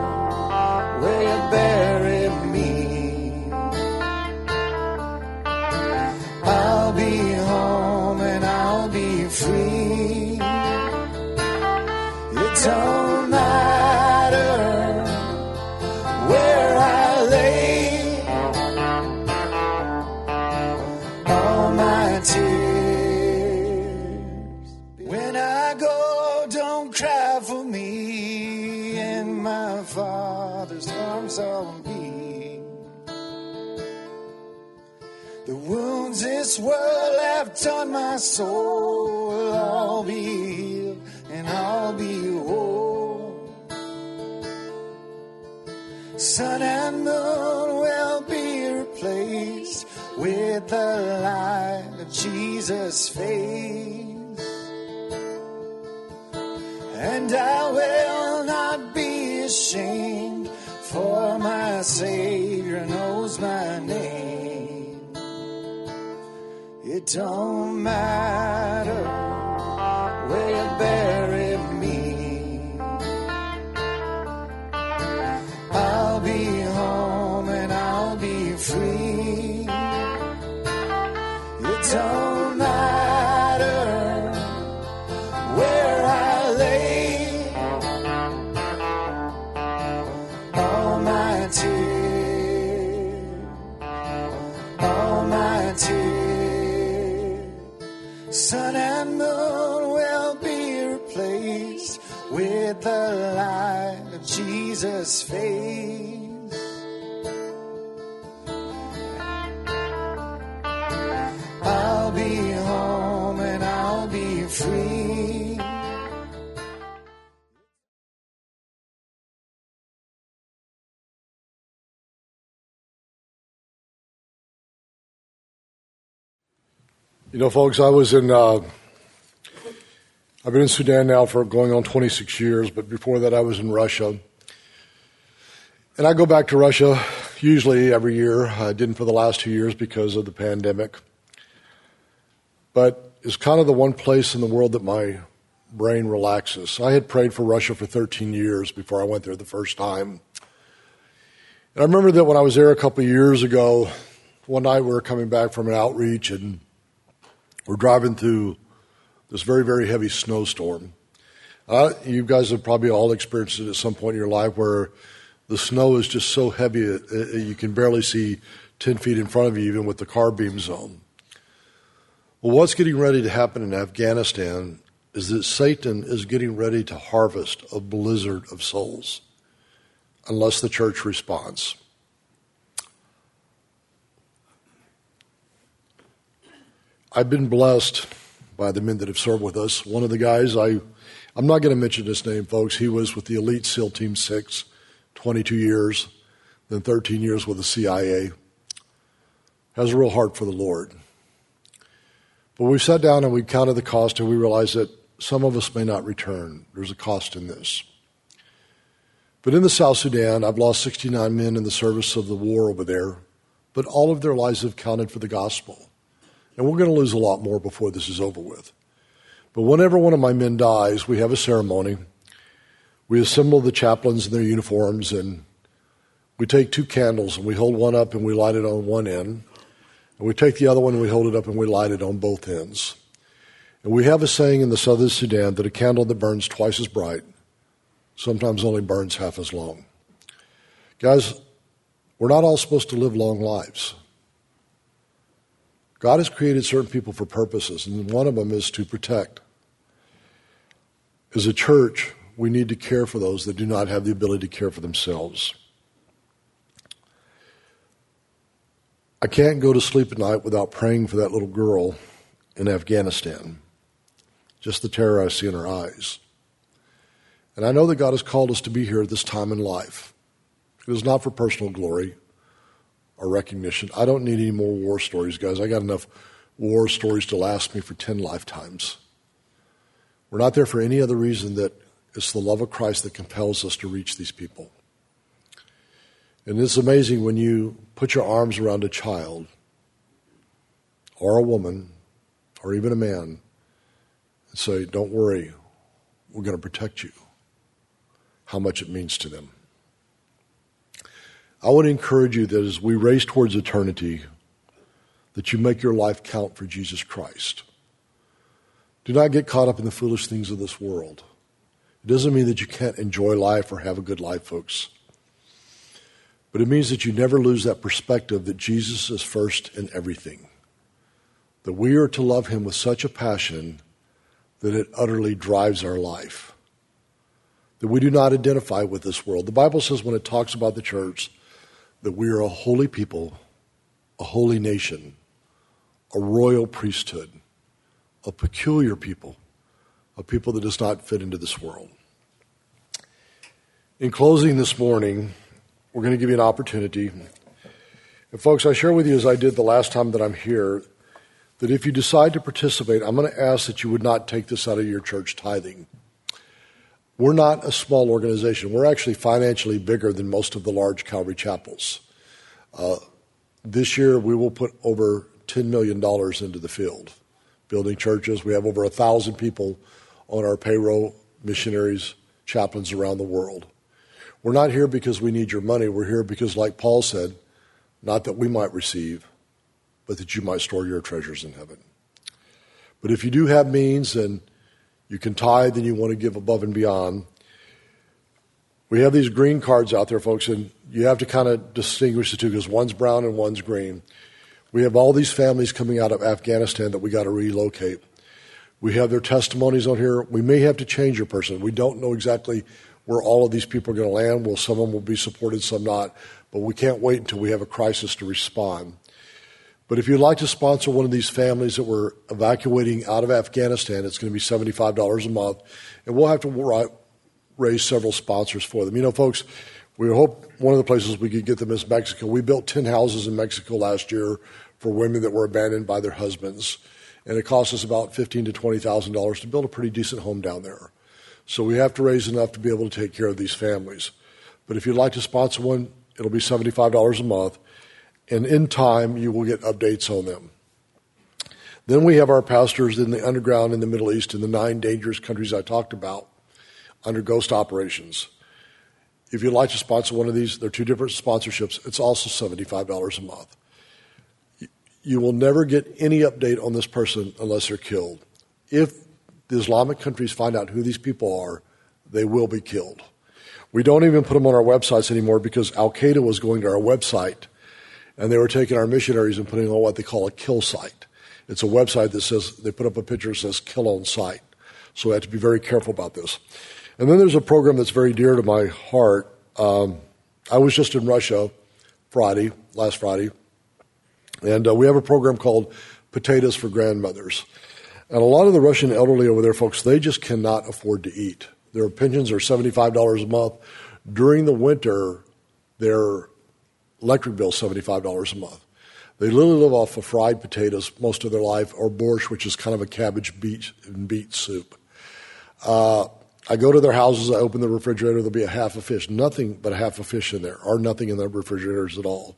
Speaker 3: this world have done my soul, I'll be healed and I'll be whole. Sun and moon will be replaced with the light of Jesus' face. And I will not be ashamed, for my Savior knows my name. It don't matter where you buried Jesus' face. I'll be home and I'll be free.
Speaker 1: You know, folks, I was in uh, I've been in Sudan now for going on 26 years, but before that I was in Russia. And I go back to Russia usually every year. I didn't for the last two years because of the pandemic. But it's kind of the one place in the world that my brain relaxes. I had prayed for Russia for 13 years before I went there the first time. And I remember that when I was there a couple of years ago, one night we were coming back from an outreach and we're driving through this very, very heavy snowstorm. Uh, you guys have probably all experienced it at some point in your life where the snow is just so heavy that you can barely see 10 feet in front of you, even with the car beams on. Well, what's getting ready to happen in Afghanistan is that Satan is getting ready to harvest a blizzard of souls unless the church responds. I've been blessed by the men that have served with us. One of the guys, I, I'm not going to mention his name, folks. He was with the Elite SEAL Team 6, 22 years, then 13 years with the CIA. Has a real heart for the Lord. But we sat down and we counted the cost and we realized that some of us may not return. There's a cost in this. But in the South Sudan, I've lost 69 men in the service of the war over there, but all of their lives have counted for the gospel. And we're going to lose a lot more before this is over with. But whenever one of my men dies, we have a ceremony. We assemble the chaplains in their uniforms and we take two candles and we hold one up and we light it on one end. And we take the other one and we hold it up and we light it on both ends. And we have a saying in the southern Sudan that a candle that burns twice as bright sometimes only burns half as long. Guys, we're not all supposed to live long lives. God has created certain people for purposes, and one of them is to protect. As a church, we need to care for those that do not have the ability to care for themselves. I can't go to sleep at night without praying for that little girl in Afghanistan. Just the terror I see in her eyes. And I know that God has called us to be here at this time in life. It is not for personal glory or recognition. I don't need any more war stories, guys. I got enough war stories to last me for 10 lifetimes. We're not there for any other reason that it's the love of Christ that compels us to reach these people. And it's amazing when you put your arms around a child or a woman or even a man and say, Don't worry, we're going to protect you, how much it means to them. I would encourage you that as we race towards eternity, that you make your life count for Jesus Christ. Do not get caught up in the foolish things of this world. It doesn't mean that you can't enjoy life or have a good life, folks. But it means that you never lose that perspective that Jesus is first in everything. That we are to love him with such a passion that it utterly drives our life. That we do not identify with this world. The Bible says when it talks about the church, that we are a holy people, a holy nation, a royal priesthood, a peculiar people, a people that does not fit into this world. In closing this morning, we're going to give you an opportunity. And, folks, I share with you, as I did the last time that I'm here, that if you decide to participate, I'm going to ask that you would not take this out of your church tithing. We're not a small organization. We're actually financially bigger than most of the large Calvary chapels. Uh, this year, we will put over $10 million into the field, building churches. We have over 1,000 people on our payroll, missionaries, chaplains around the world. We're not here because we need your money. We're here because, like Paul said, not that we might receive, but that you might store your treasures in heaven. But if you do have means and you can tithe and you want to give above and beyond. We have these green cards out there, folks, and you have to kind of distinguish the two because one's brown and one's green. We have all these families coming out of Afghanistan that we got to relocate. We have their testimonies on here. We may have to change your person. We don't know exactly where all of these people are going to land. Well, some of them will be supported, some not. But we can't wait until we have a crisis to respond. But if you'd like to sponsor one of these families that we're evacuating out of Afghanistan, it's going to be $75 a month. And we'll have to raise several sponsors for them. You know, folks, we hope one of the places we could get them is Mexico. We built 10 houses in Mexico last year for women that were abandoned by their husbands. And it costs us about fifteen to twenty thousand dollars to build a pretty decent home down there. So we have to raise enough to be able to take care of these families. But if you'd like to sponsor one, it'll be seventy-five dollars a month, and in time you will get updates on them. Then we have our pastors in the underground in the Middle East in the nine dangerous countries I talked about under ghost operations. If you'd like to sponsor one of these, they're two different sponsorships. It's also $75 a month. You will never get any update on this person unless they're killed. If the Islamic countries find out who these people are, they will be killed. We don't even put them on our websites anymore because Al Qaeda was going to our website and they were taking our missionaries and putting on what they call a kill site. It's a website that says, they put up a picture that says kill on site. So we have to be very careful about this. And then there's a program that's very dear to my heart. Um, I was just in Russia Friday, last Friday, and uh, we have a program called Potatoes for Grandmothers. And a lot of the Russian elderly over there, folks, they just cannot afford to eat. Their pensions are $75 a month. During the winter, their electric bill is $75 a month. They literally live off of fried potatoes most of their life, or borscht, which is kind of a cabbage beet and beet soup. Uh, I go to their houses, I open the refrigerator, there'll be a half a fish, nothing but a half a fish in there, or nothing in the refrigerators at all.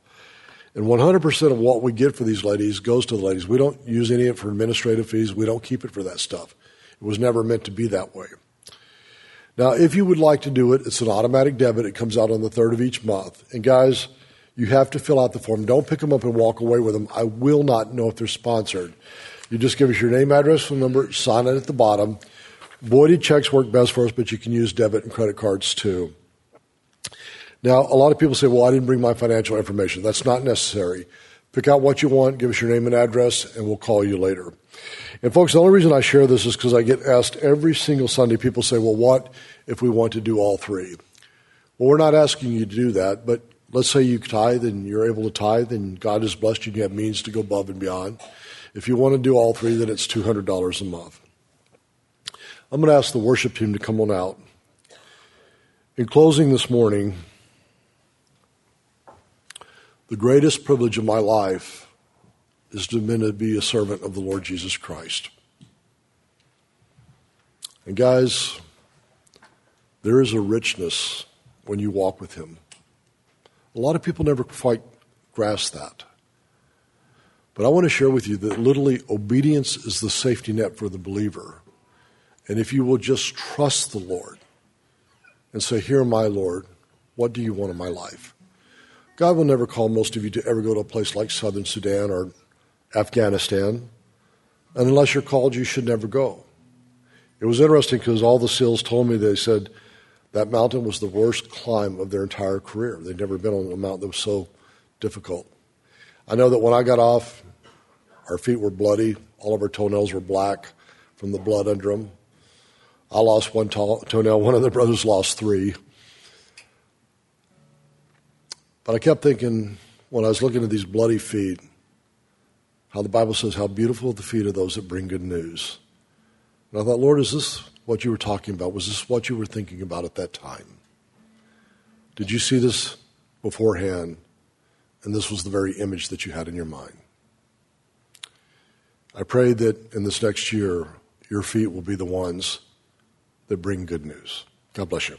Speaker 1: And 100% of what we get for these ladies goes to the ladies. We don't use any of it for administrative fees. We don't keep it for that stuff. It was never meant to be that way. Now, if you would like to do it, it's an automatic debit. It comes out on the third of each month. And guys, you have to fill out the form. Don't pick them up and walk away with them. I will not know if they're sponsored. You just give us your name, address, phone number, sign it at the bottom. Voided checks work best for us, but you can use debit and credit cards too. Now, a lot of people say, well, I didn't bring my financial information. That's not necessary. Pick out what you want, give us your name and address, and we'll call you later. And folks, the only reason I share this is because I get asked every single Sunday, people say, well, what if we want to do all three? Well, we're not asking you to do that, but let's say you tithe and you're able to tithe and God has blessed you and you have means to go above and beyond. If you want to do all three, then it's $200 a month. I'm going to ask the worship team to come on out. In closing this morning, the greatest privilege of my life is to be a servant of the Lord Jesus Christ. And guys, there is a richness when you walk with Him. A lot of people never quite grasp that. But I want to share with you that literally obedience is the safety net for the believer. And if you will just trust the Lord and say, Here, my Lord, what do you want in my life? God will never call most of you to ever go to a place like Southern Sudan or Afghanistan. And unless you're called, you should never go. It was interesting because all the SEALs told me, they said that mountain was the worst climb of their entire career. They'd never been on a mountain that was so difficult. I know that when I got off, our feet were bloody, all of our toenails were black from the blood under them. I lost one toenail, one of the brothers lost three. But I kept thinking when I was looking at these bloody feet, how the Bible says, How beautiful are the feet of those that bring good news. And I thought, Lord, is this what you were talking about? Was this what you were thinking about at that time? Did you see this beforehand? And this was the very image that you had in your mind. I pray that in this next year, your feet will be the ones that bring good news. God bless you.